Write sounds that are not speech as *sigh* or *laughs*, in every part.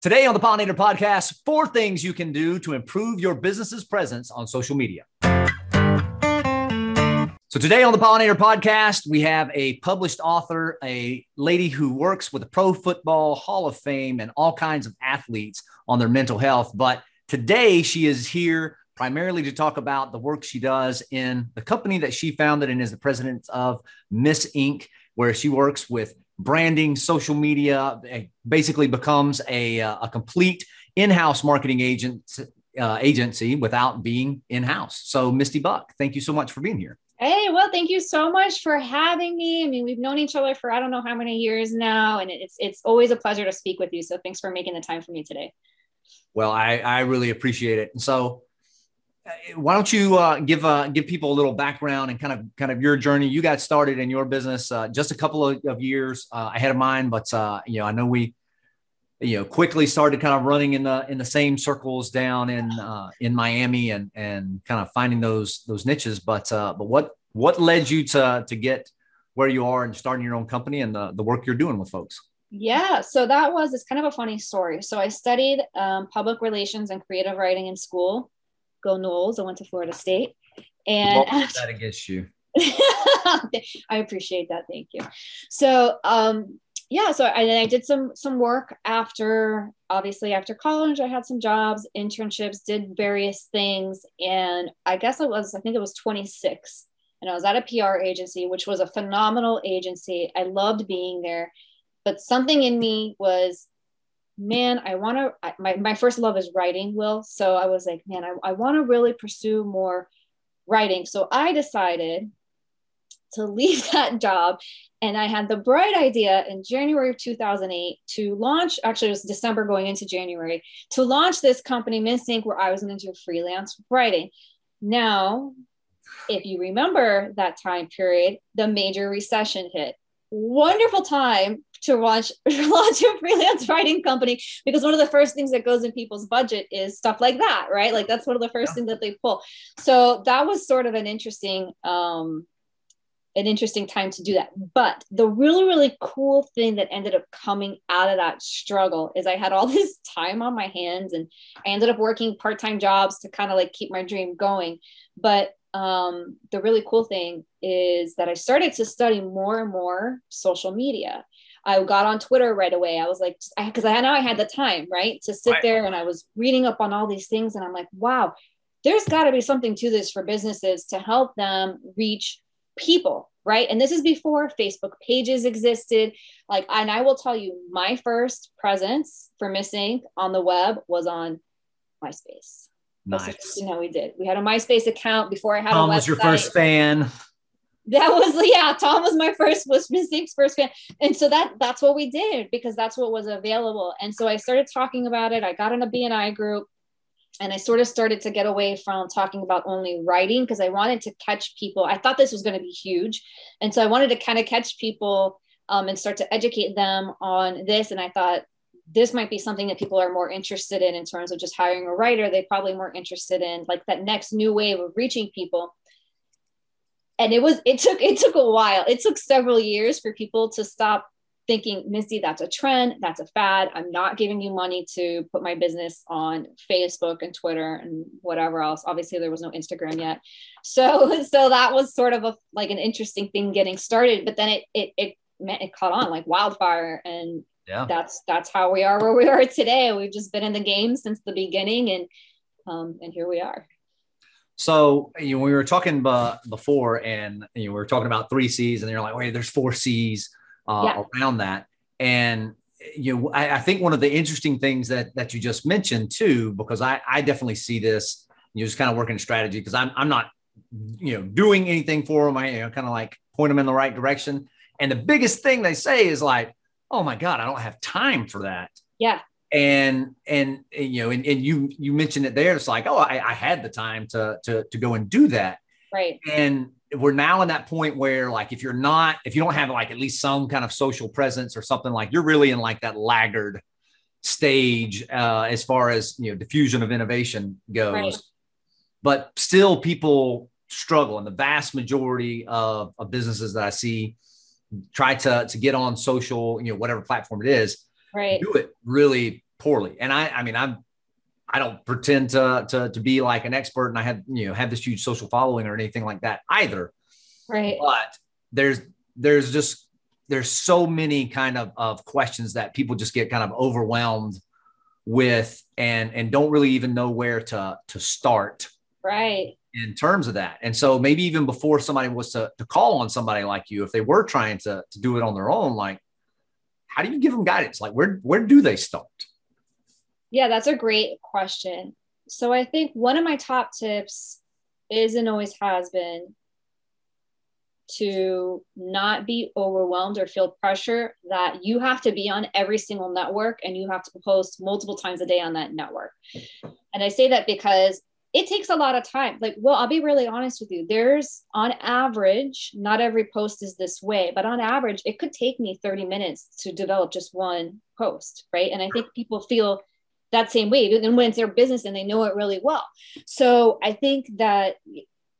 Today on the Pollinator Podcast, four things you can do to improve your business's presence on social media. So, today on the Pollinator Podcast, we have a published author, a lady who works with the Pro Football Hall of Fame and all kinds of athletes on their mental health. But today, she is here primarily to talk about the work she does in the company that she founded and is the president of Miss-Ink, where she works with branding, social media, basically becomes a, uh, a complete in-house marketing agent uh, agency without being in-house. So Misty Buck, thank you so much for being here. Hey, well, thank you so much for having me. I mean, we've known each other for I don't know how many years now, and it's it's always a pleasure to speak with you. So thanks for making the time for me today. Well, I, I really appreciate it. And so why don't you uh, give uh, give people a little background and kind of kind of your journey? You got started in your business uh, just a couple of, of years uh, ahead of mine, but uh, you know I know we you know quickly started kind of running in the in the same circles down in uh, in Miami and and kind of finding those those niches. But but what what led you to to get where you are and starting your own company and the the work you're doing with folks? Yeah, so that was it's kind of a funny story. So I studied um, public relations and creative writing in school go Noles. I went to Florida State. And that *laughs* against you. I appreciate that. Thank you. So, um, yeah, so I, I did some some work after obviously after college. I had some jobs, internships, did various things, and I guess it was I think it was 26, and I was at a PR agency, which was a phenomenal agency. I loved being there, but something in me was man, I want to, my, my first love is writing, Will. So I was like, man, I, I want to really pursue more writing. So I decided to leave *laughs* that job. And I had the bright idea in January of 2008 to launch, actually, it was December going into January, to launch this company, Miss-Ink, where I was going to do freelance writing. Now, if you remember that time period, the major recession hit. Wonderful time to launch launch *laughs* a freelance writing company because one of the first things that goes in people's budget is stuff like that right like that's one of the first yeah. things that they pull so that was sort of an interesting um an interesting time to do that but the really really cool thing that ended up coming out of that struggle is i had all *laughs* this time on my hands and i ended up working part-time jobs to kind of like keep my dream going but um, the really cool thing is that I started to study more and more social media. I got on Twitter right away. I was like, because I, I know I had the time, right, to sit right. there and I was reading up on all these things, and I'm like, wow, there's got to be something to this for businesses to help them reach people, right? And this is before Facebook pages existed. Like, and I will tell you, my first presence for Miss-Ink on the web was on MySpace. Nice. You know, we did. We had a MySpace account before I had Tom a website. was your first fan that was yeah tom was my first was Miss-Ink's first fan. And so that that's what we did because that's what was available. And so i started talking about it. I got in a bni group and i sort of started to get away from talking about only writing because i wanted to catch people. I thought this was going to be huge. And so i wanted to kind of catch people um, and start to educate them on this. And i thought this might be something that people are more interested in in terms of just hiring a writer. They probably more interested in like that next new wave of reaching people and it was it took it took a while. It took several years for people to stop thinking misty that's a trend that's a fad. I'm not giving you money to put my business on facebook and twitter and whatever else. Obviously there was no instagram yet. So *laughs* so that was sort of a like an interesting thing getting started but then it it it meant it caught on like wildfire. And yeah. that's that's how we are where we are today. We've just been in the game since the beginning and um and here we are so you know, we were talking before, and you know, we were talking about three C's, and you're like, wait, there's four C's uh, yeah. around that. And you know, I, I, think one of the interesting things that that you just mentioned too, because I, I definitely see this. You know, just kind of working strategy because I'm I'm not you know doing anything for them. I you know, kind of like point them in the right direction. And the biggest thing they say is like, oh my god, I don't have time for that. Yeah and and, and you know and, and you you mentioned it there. It's like oh I, I had the time to to to go and do that. Right. And we're now in that point where like if you're not if you don't have like at least some kind of social presence or something like you're really in like that laggard stage uh, as far as you know diffusion of innovation goes. Right. but still people struggle and the vast majority of, of businesses that i see try to to get on social you know whatever platform it is right do it really poorly. And I, I mean, I'm, I don't pretend to, to, to be like an expert and I have, you know, have this huge social following or anything like that either. Right. But there's, there's just, there's so many kind of, of questions that people just get kind of overwhelmed with and, and don't really even know where to, to start. Right. In terms of that. And so maybe even before somebody was to, to call on somebody like you, if they were trying to, to do it on their own, like, how do you give them guidance? Like where, where do they start? Yeah, that's a great question. So I think one of my top tips is and always has been to not be overwhelmed or feel pressure that you have to be on every single network and you have to post multiple times a day on that network. And I say that because it takes a lot of time. Like, well, I'll be really honest with you. There's on average, not every post is this way, but on average, it could take me 30 minutes to develop just one post, right? And I think people feel that same way and when it's their business and they know it really well so i think that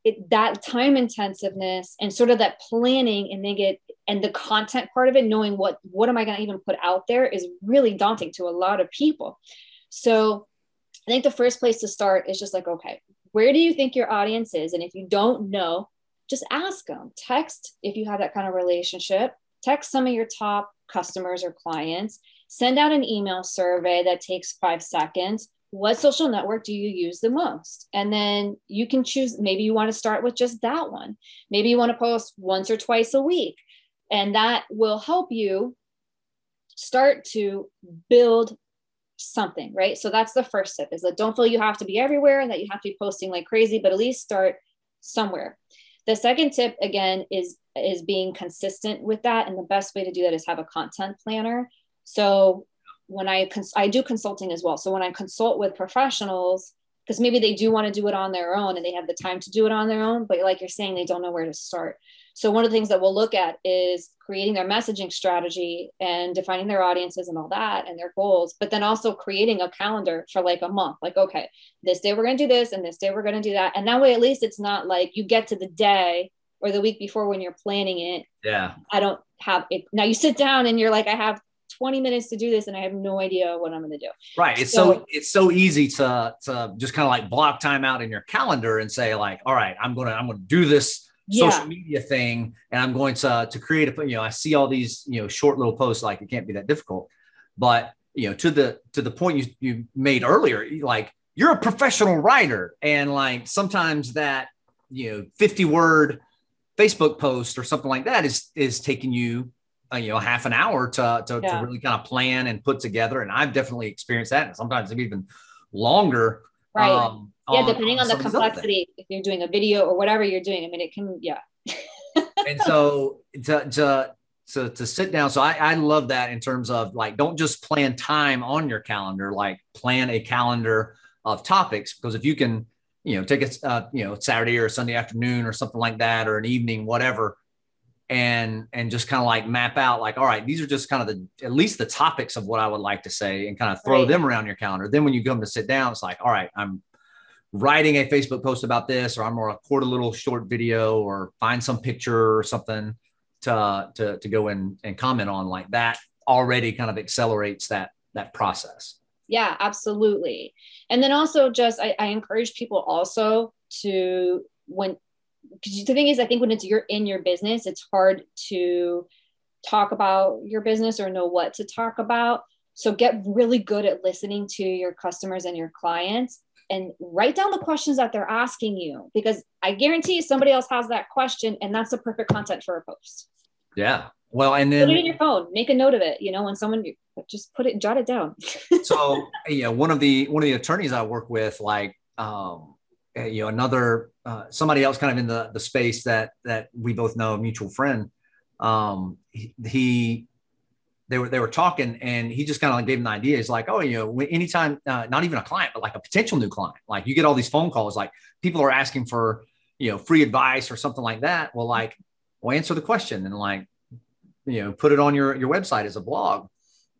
it, that time intensiveness and sort of that planning and they get and the content part of it knowing what what am i going to even put out there is really daunting to a lot of people so i think the first place to start is just like okay where do you think your audience is and if you don't know just ask them text if you have that kind of relationship text some of your top customers or clients send out an email survey that takes five seconds. What social network do you use the most? And then you can choose, maybe you want to start with just that one. Maybe you want to post once or twice a week. And that will help you start to build something, right? So that's the first tip is that don't feel you have to be everywhere and that you have to be posting like crazy, but at least start somewhere. The second tip again is is being consistent with that and the best way to do that is have a content planner so when I cons- I do consulting as well. So when I consult with professionals, because maybe they do want to do it on their own and they have the time to do it on their own, but like you're saying, they don't know where to start. So one of the things that we'll look at is creating their messaging strategy and defining their audiences and all that and their goals, but then also creating a calendar for like a month. Like, okay, this day we're going to do this and this day we're going to do that. And that way, at least it's not like you get to the day or the week before when you're planning it. Yeah. I don't have it. Now you sit down and you're like, I have 20 minutes to do this and I have no idea what I'm going to do. Right. It's so, so, it's so easy to to just kind of like block time out in your calendar and say like, all right, I'm going to I'm going to do this yeah. social media thing and I'm going to to create a you know, I see all these, you know, short little posts like it can't be that difficult. But, you know, to the to the point you you made earlier, like you're a professional writer and like sometimes that, you know, 50 word Facebook post or something like that is is taking you uh, you know half an hour to to, yeah. to, really kind of plan and put together and i've definitely experienced that and sometimes even longer right um, yeah on, depending on, on the complexity. If you're doing a video or whatever you're doing i mean it can yeah. *laughs* And so to, to to to sit down so I, I love that in terms of like don't just plan time on your calendar like plan a calendar of topics because if you can you know take a uh, you know saturday or sunday afternoon or something like that or an evening whatever and and just kind of like map out like all right these are just kind of the at least the topics of what i would like to say and kind of throw right. them around your calendar. Then when you come to sit down it's like all right i'm writing a facebook post about this or i'm going to record a little short video or find some picture or something to to, to go in and comment on like that already kind of accelerates that that process. Yeah absolutely. And then also just I, I encourage people also to when because the thing is, I think when it's you're in your business, it's hard to talk about your business or know what to talk about. So get really good at listening to your customers and your clients and write down the questions that they're asking you because I guarantee somebody else has that question and that's the perfect content for a post. Yeah. Well, and then put it in your phone, make a note of it. You know, when someone just put it, jot it down. *laughs* so, you know, one of the one of the attorneys I work with, like, um, uh, you know another uh, somebody else kind of in the the space that that we both know a mutual friend um he, he they were they were talking and he just kind of like gave him the idea. He's like oh you know anytime uh, not even a client but like a potential new client like you get all these phone calls like people are asking for you know free advice or something like that. Well like well answer the question and like you know put it on your your website as a blog.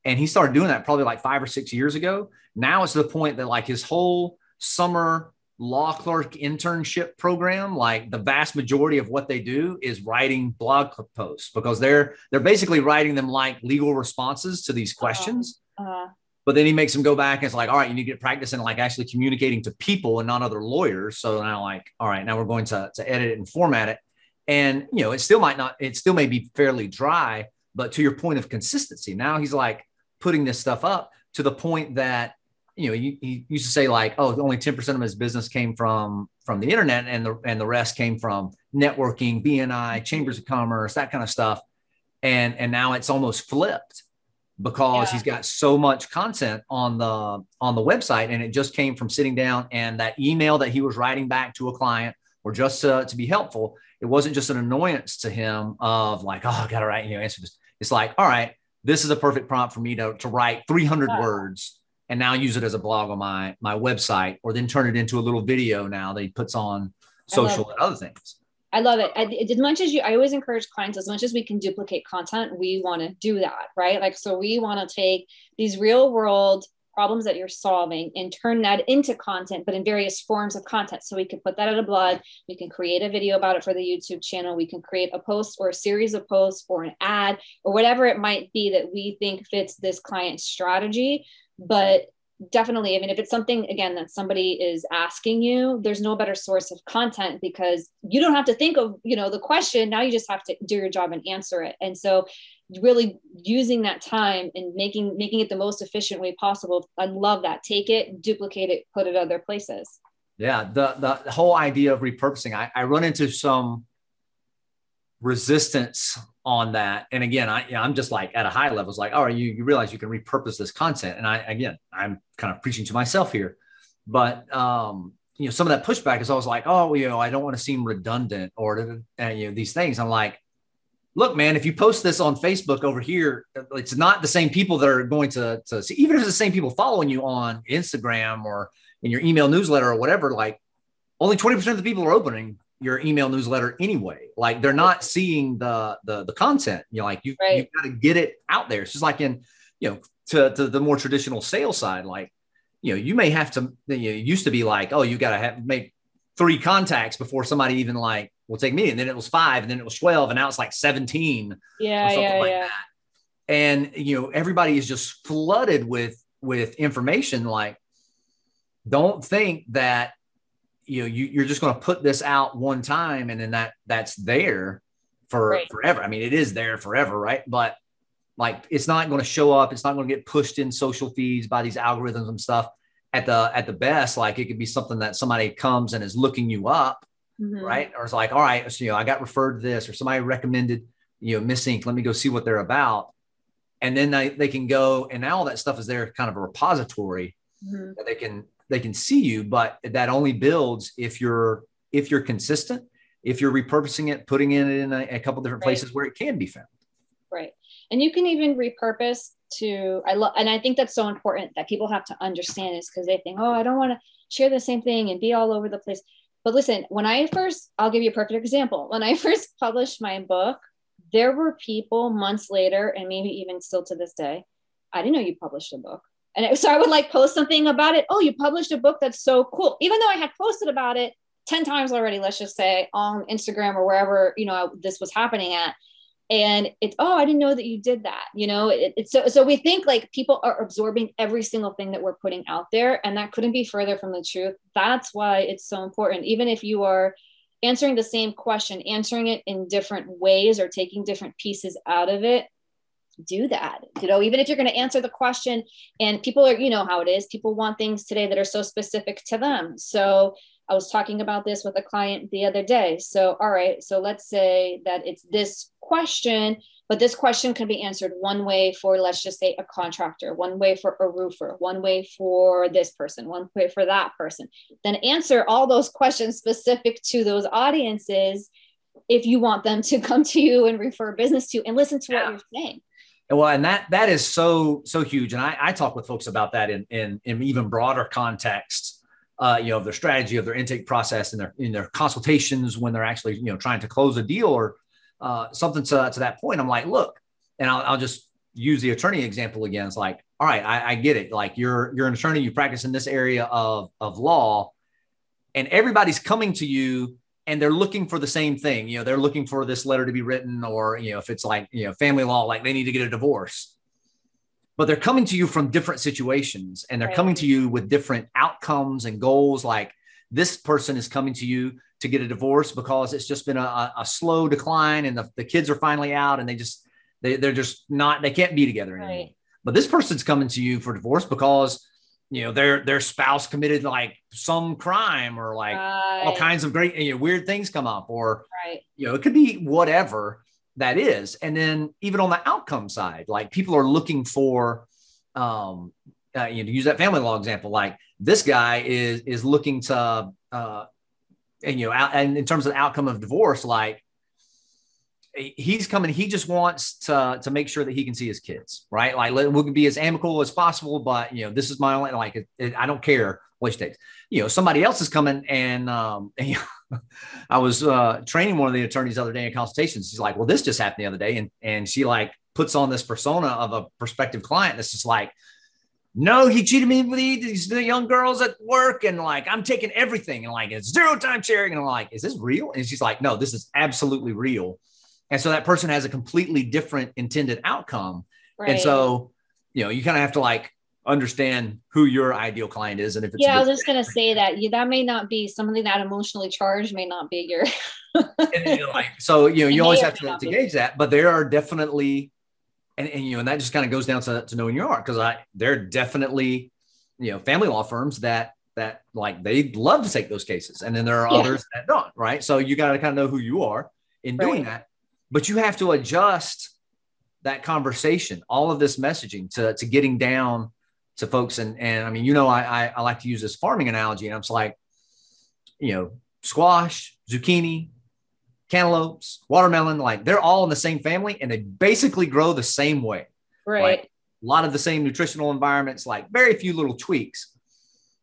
And he started doing that probably like five or six years ago. Now it's the point that like his whole summer law clerk internship program like the vast majority of what they do is writing blog posts because they're they're basically writing them like legal responses to these uh-huh. questions uh-huh. But then he makes them go back and it's like, all right, you need to get practice in like actually communicating to people and not other lawyers. So now like, all right, now we're going to, to edit it and format it. And you know, it still might not, it still may be fairly dry, but to your point of consistency, now he's like putting this stuff up to the point that you know, he, he, used to say like, oh, only 10% of his business came from from the internet and the and the rest came from networking, BNI, mm-hmm. chambers of commerce, that kind of stuff. And and now it's almost flipped because yeah. he's got so much content on the on the website and it just came from sitting down and that email that he was writing back to a client or just to, to be helpful it wasn't just an annoyance to him of like oh i gotta write you know answer this it's like all right this is a perfect prompt for me to, to write 300 yeah. words and now use it as a blog on my my website or then turn it into a little video now that he puts on social and other things I love it. I, as much as you, I always encourage clients, as much as we can duplicate content, we want to do that, right? Like, so we want to take these real world problems that you're solving and turn that into content, but in various forms of content. So we can put that in a blog, we can create a video about it for the YouTube channel, we can create a post or a series of posts or an ad or whatever it might be that we think fits this client's strategy. But definitely i mean if it's something again that somebody is asking you there's no better source of content because you don't have to think of you know the question. Now you just have to do your job and answer it. And so really using that time and making making it the most efficient way possible i love that. Take it duplicate it put it other places. Yeah the the whole idea of repurposing i, I run into some resistance on that. And again, I, I'm just like at a high level, it's like, oh, you, you realize you can repurpose this content. And I, again, I'm kind of preaching to myself here, but, um, you know, some of that pushback is always like, oh, you know, I don't want to seem redundant or, uh, you know, these things. I'm like, look, man, if you post this on Facebook over here, it's not the same people that are going to, to see, even if it's the same people following you on Instagram or in your email newsletter or whatever, like only 20% of the people are opening your email newsletter anyway. Like they're not seeing the the, the content. You know, like you right. you've got to get it out there. It's just like in you know to, to the more traditional sales side. Like you know, you may have to. You know, it used to be like, oh, you got to have make three contacts before somebody even like will take me. And then it was five, and then it was twelve, and now it's like seventeen. Yeah, yeah, like yeah. That. And you know, everybody is just flooded with with information. Like, don't think that you know you, you're just going to put this out one time and then that that's there for right. forever i mean it is there forever right but like it's not going to show up it's not going to get pushed in social feeds by these algorithms and stuff at the at the best like it could be something that somebody comes and is looking you up mm-hmm. right or it's like all right so you know i got referred to this or somebody recommended you know Miss Ink let me go see what they're about and then they, they can go and now all that stuff is there kind of a repository mm-hmm. that they can they can see you but that only builds if you're if you're consistent if you're repurposing it putting it in a, a couple different right. places where it can be found. Right. And you can even repurpose to i love and i think that's so important that people have to understand is because they think oh i don't want to share the same thing and be all over the place. But listen when i first i'll give you a perfect example. When i *laughs* first published my book there were people months later and maybe even still to this day i didn't know you published a book and so I would like post something about it. Oh, you published a book that's so cool. Even though I had posted about it 10 times already, let's just say on Instagram or wherever, you know, this was happening at. And it's, oh, I didn't know that you did that. You know, it, it's so, so we think like people are absorbing every single thing that we're putting out there. And that couldn't be further from the truth. That's why it's so important. Even if you are answering the same question, answering it in different ways or taking different pieces out of it, do that. You know even if you're going to answer the question and people are you know how it is people want things today that are so specific to them. So i was talking about this with a client the other day. So all right so let's say that it's this question but this question can be answered one way for let's just say a contractor one way for a roofer one way for this person one way for that person. Then answer all those *laughs* questions specific to those audiences if you want them to come to you and refer business to and listen to yeah. what you're saying well, and that that is so so huge, and I, I talk with folks about that in in, in even broader context, uh, you know, of their strategy, of their intake process, and their in their consultations when they're actually you know trying to close a deal or uh, something to to that point. I'm like, look, and I'll, I'll just use the attorney example again. It's like, all right, I, I get it. Like you're you're an attorney, you practice in this area of of law, and everybody's coming to you and they're looking for the same thing. You know, they're looking for this letter to be written, or you know, if it's like you know family law, like they need to get a divorce. but they're coming to you from different situations and they're Right. coming to you with different outcomes and goals. Like this person is coming to you to get a divorce because it's just been a, a, slow decline and the, the kids are finally out and they just, they, they're just not, they can't be together anymore. Right. But this person's coming to you for divorce because, you know, their, their spouse committed like some crime or like all kinds of great, you know, weird things come up or, Right. you know, it could be whatever that is. And then even on the outcome side, like people are looking for, um, uh, you know, to use that family law example, like this guy is is looking to, uh, and you know, out, and in terms of the outcome of divorce, like he's coming, he just wants to to make sure that he can see his kids, right? Like we can be as amicable as possible, but you know, this is my only like it, it, I don't care what it takes. You know, somebody else is coming and um, *laughs* and, I was uh, training one of the attorneys the other day in consultations. She's like, "Well, this just happened the other day," and and she like puts on this persona of a prospective client that's just like, "No, he cheated me with these the young girls at work, and like I'm taking everything, and like it's zero time sharing." And I'm like, "Is this real?" And she's like, "No, this is absolutely real." And so that person has a completely different intended outcome, Right. and so you know you kind of have to like understand who your ideal client is and if it's yeah, I was just gonna say that you, that may not be something that emotionally charged may not be your and you know, like so you know *laughs* you always have to, to gauge that but there are definitely and, and you know and that just kind of goes down to, to knowing your art because i there are definitely you know family law firms that that like they love to take those cases and then there are Yeah. others that don't right so you got to kind of know who you are in doing Right. that but you have to adjust that conversation all of this messaging to to getting down to folks and and i mean you know i i, I like to use this farming analogy and i'm just like you know squash zucchini cantaloupes, watermelon, like they're all in the same family and they basically grow the same way. right. A lot of the same nutritional environments, like very few little tweaks.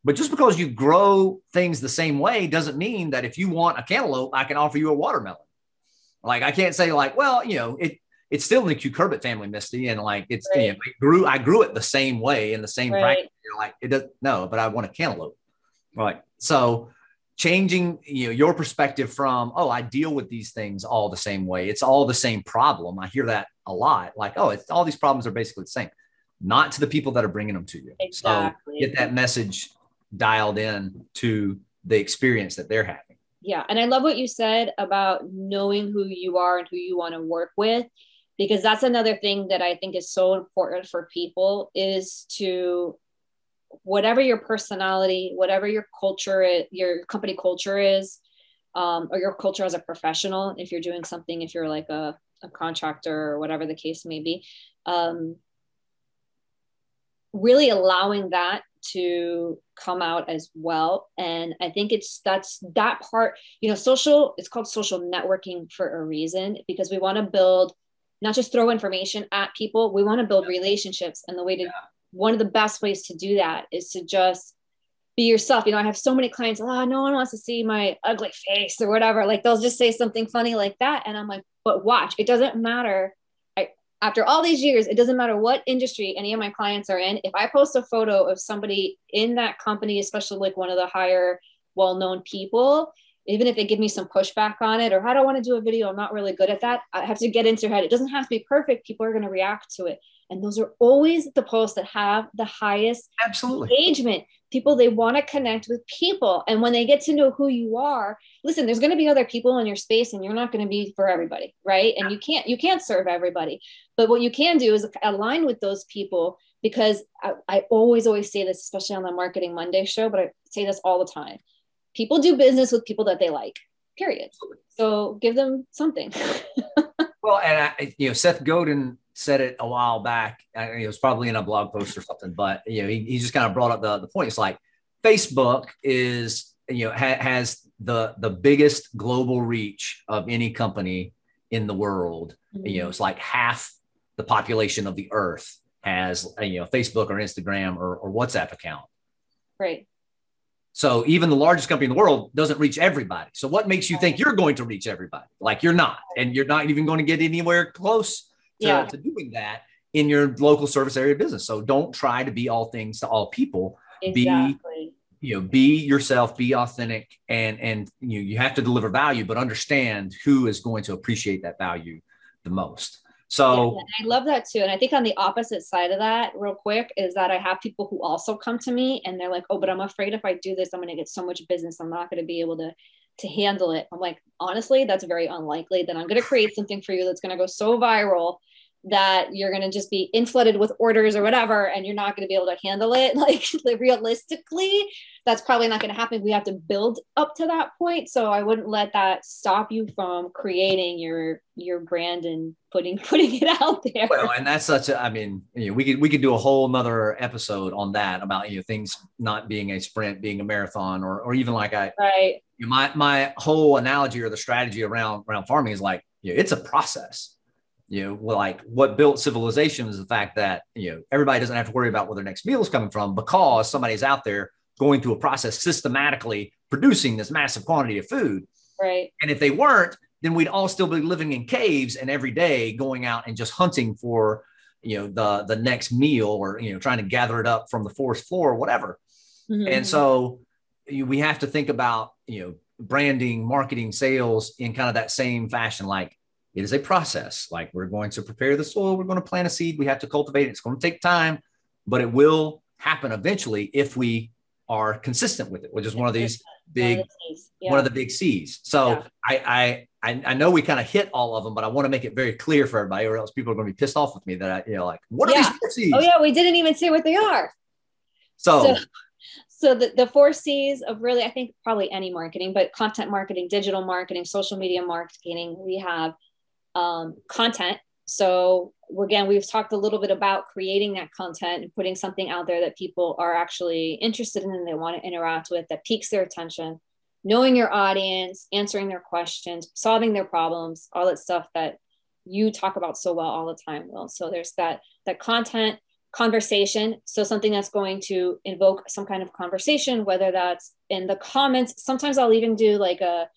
But just because you grow things the same way doesn't mean that if you want a cantaloupe, I can offer you a watermelon. Like I can't say like, well, you know, it it's still in the cucurbit family, Misty, and like it's you know, it grew. I grew it the same way in the same Right. practice. You're like it doesn't no, but I want a cantaloupe. Right. So changing you know your perspective from oh I deal with these things all the same way. It's all the same problem. I hear that a lot. Like oh, it's all these problems are basically the same. Not to the people that are bringing them to you. Exactly. So get that message dialed in to the experience that they're having. Yeah. And I love what you said about knowing who you are and who you want to work with, because that's another thing that I think is so important for people is to whatever your personality, whatever your culture, is, your company culture is, um, or your culture as a professional, if you're doing something, if you're like a, a contractor or whatever the case may be, um, really allowing that to come out as well. And i think it's that's that part you know social it's called social networking for a reason because we want to build not just throw information at people we want to build relationships. And the way to Yeah. one of the best ways to do that is to just be yourself. You know i have so many clients oh no one wants to see my ugly face or whatever. Like they'll just say something funny like that. And i'm like but watch it doesn't matter after all these years it doesn't matter what industry any of my clients are in if i post a photo of somebody in that company especially like one of the higher well-known people even if they give me some pushback on it or i don't want to do a video i'm not really good at that i have to get into your head. It doesn't have to be perfect people are going to react to it. And those are always the posts that have the highest Absolutely. engagement people they want to connect with people. And when they get to know who you are listen there's going to be other people in your space and you're not going to be for everybody right? And you can't you can't serve everybody. But what you can do is align with those people because I, I always always say this especially on the marketing monday show but i say this all the time people do business with people that they like period so give them something *laughs* Well, and I, you know, Seth Godin said it a while back. I, it was probably in a blog post or something, but you know, he, he just kind of brought up the, the point. It's like Facebook is, you know, ha, has the the biggest global reach of any company in the world. You know, mm-hmm. it's like half the population of the earth has, a, you know, Facebook or Instagram or, or WhatsApp account. right So even the largest company in the world doesn't reach everybody. So what makes you think you're going to reach everybody? Like you're not, and you're not even going to get anywhere close to, Yeah. to doing that in your local service area business. So don't try to be all things to all people. Be- exactly You know, be yourself, be authentic, and and you you have to deliver value, but understand who is going to appreciate that value the most. So yeah, I love that too. And I think on the opposite side of that, real quick, is that I have people who also come to me and they're like, oh, but I'm afraid if I do this, I'm going to get so much business. I'm not going to be able to to handle it. I'm like, honestly, that's very unlikely. Then I'm going to create something for you that's going to go so viral that you're going to just be inflooded with orders or whatever and you're not going to be able to handle it *laughs* like realistically that's probably not going to happen. We have to build up to that point. So i wouldn't let that stop you from creating your your brand and putting *laughs* putting it out there. Well and that's such a i mean you know, we could we could do a whole nother episode on that about you know things not being a sprint being a marathon or or even like i right. you know, my my whole analogy or the strategy around around farming is like you know, it's a process you know, like what built civilization is the fact that, you know, everybody doesn't have to worry about where their next meal is coming from because somebody's out there going through a process systematically producing this massive quantity of food. Right. And if they weren't, then we'd all still be living in caves and every day going out and just hunting for, you know, the the next meal or, you know, trying to gather it up from the forest floor or whatever. Mm-hmm. And so we have to think about, you know, branding, marketing, sales in kind of that same fashion. Like, it is a process. Like we're going to prepare the soil, we're going to plant a seed, we have to cultivate it. It's going to take time, but it will happen eventually if we are consistent with it, which is one of these big, yeah. one of the big C's. So yeah. I, I, I know we kind of hit all of them, but I want to make it very clear for everybody, or else people are going to be pissed off with me that I, you know, like, what are yeah. these four C's? Oh yeah, we didn't even say what they are. So, so, so the, the four C's of really, I think probably any marketing, but content marketing, digital marketing, social media marketing, we have um, content. So again, we've talked a little bit about creating that content and putting something out there that people are actually interested in and they want to interact with that piques their attention. Knowing your audience, answering their questions, solving their problems, all that stuff that you talk about so well all the time, Will. So there's that that content conversation. So something that's going to invoke some kind of conversation, whether that's in the comments. Sometimes I'll even do like a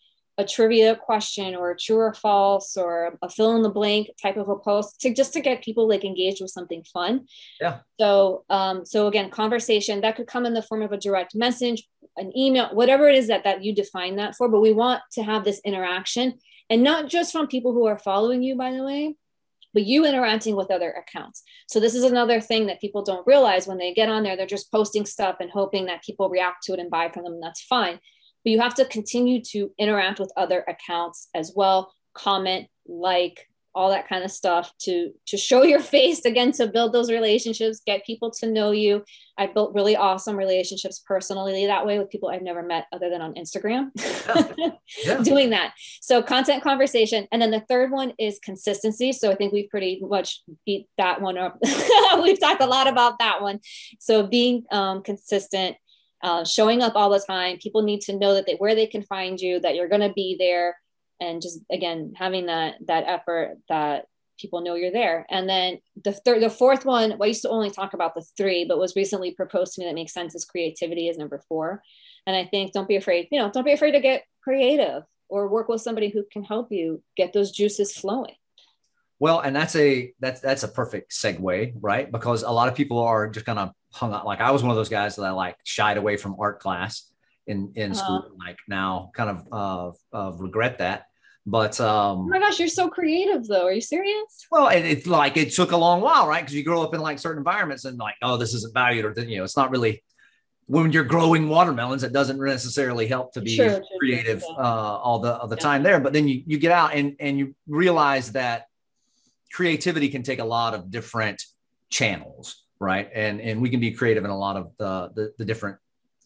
a trivia question or a true or false or a fill in the blank type of a post to just to get people like engaged with something fun. Yeah. So um, so again, conversation that could come in the form of a direct message, an email, whatever it is that that you define that for. But we want to have this interaction and not just from people who are following you, by the way, but you interacting with other accounts. So this is another thing that people don't realize when they get on there, they're just posting stuff and hoping that people react to it and buy from them. And that's fine but you have to continue to interact with other accounts as well comment like all that kind of stuff to to show your *laughs* face again to build those relationships get people to know you. I built really awesome relationships personally that way with people i've never met other than on instagram. Yeah. *laughs* Yeah. doing that. So content conversation. And then the third one is consistency. So i think we've pretty much beat that one up. *laughs* We've talked a lot about that one. So being um, consistent uh, showing up all the time. People need to know that they, where they can find you, that you're going to be there, and just again having that that effort that people know you're there. And then the third, the fourth one, well, I used to only talk about the three, but was recently proposed to me that makes sense is creativity is number four. And I think don't be afraid, you know, don't be afraid to get creative or work with somebody who can help you get those juices flowing. Well, and that's a that's that's a perfect segue, right? Because a lot of people are just kind of hung up. Like I was one of those guys that I like shied away from art class in in uh-huh. school. Like now, kind of uh, uh, regret that. But um, oh my gosh, you're so creative though. Are you serious? Well, it, it's like it took a long while, right? Because you grow up in like certain environments and like, oh, this isn't valued, or you know, it's not really when you're growing watermelons. It doesn't necessarily help to be sure, creative sure, uh, all the all the yeah. time there. But then you you get out and and you realize that creativity can take a lot of different channels right? And and we can be creative in a lot of the the, the different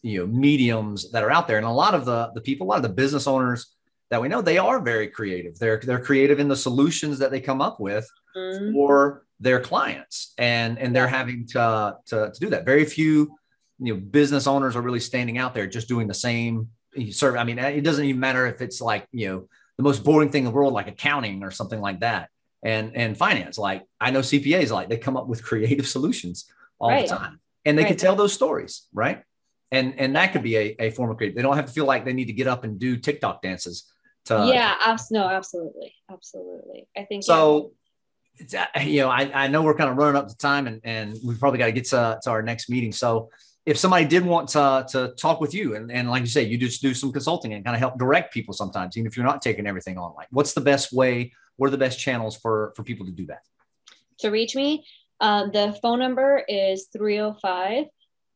you know mediums that are out there, and a lot of the the people, a lot of the business owners that we know, they are very creative. They're they're creative in the solutions that they come up with mm-hmm. for their clients, and and they're having to, to to do that. Very few you know business owners are really standing out there just doing the same service. I mean, it doesn't even matter if it's like you know the most boring thing in the world, like accounting or something like that and and finance. Like I know CPAs like they come up with creative solutions all right. the time, and they right. can tell those stories, right? And and that could be a, a form of creative. They don't have to feel like they need to get up and do TikTok dances. To, yeah, abs- no, absolutely, absolutely. I think so. Yeah. Uh, you know, I, I know we're kind of running up to time, and and we've probably got to get to, to our next meeting. So if somebody did want to, to talk with you and, and like you say you just do some consulting and kind of help direct people sometimes even if you're not taking everything on like what's the best way what are the best channels for for people to do that? To reach me, uh, the phone number is 305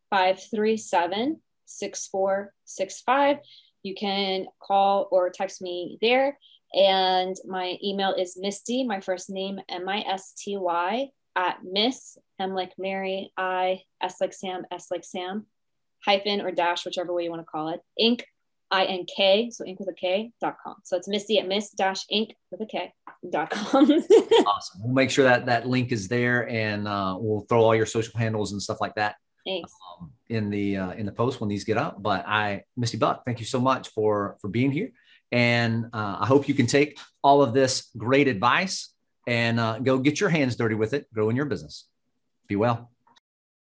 537 6465. You can call or text me there. And my email is Misty, my first name, M I S T Y, at Miss, M like Mary, I, S like Sam, S like Sam, hyphen or dash, whichever way you want to call it, Ink. I N K, so ink with a K dot com. So it's Misty at miss dash ink with a K dot com. *laughs* awesome. We'll make sure that that link is there and uh, we'll throw all your social handles and stuff like that um, in the uh, in the post when these get up. But I, Misty Buck, thank you so much for for being here, and uh, I hope you can take all of this great advice and uh, go get your hands dirty with it, grow in your business. Be well.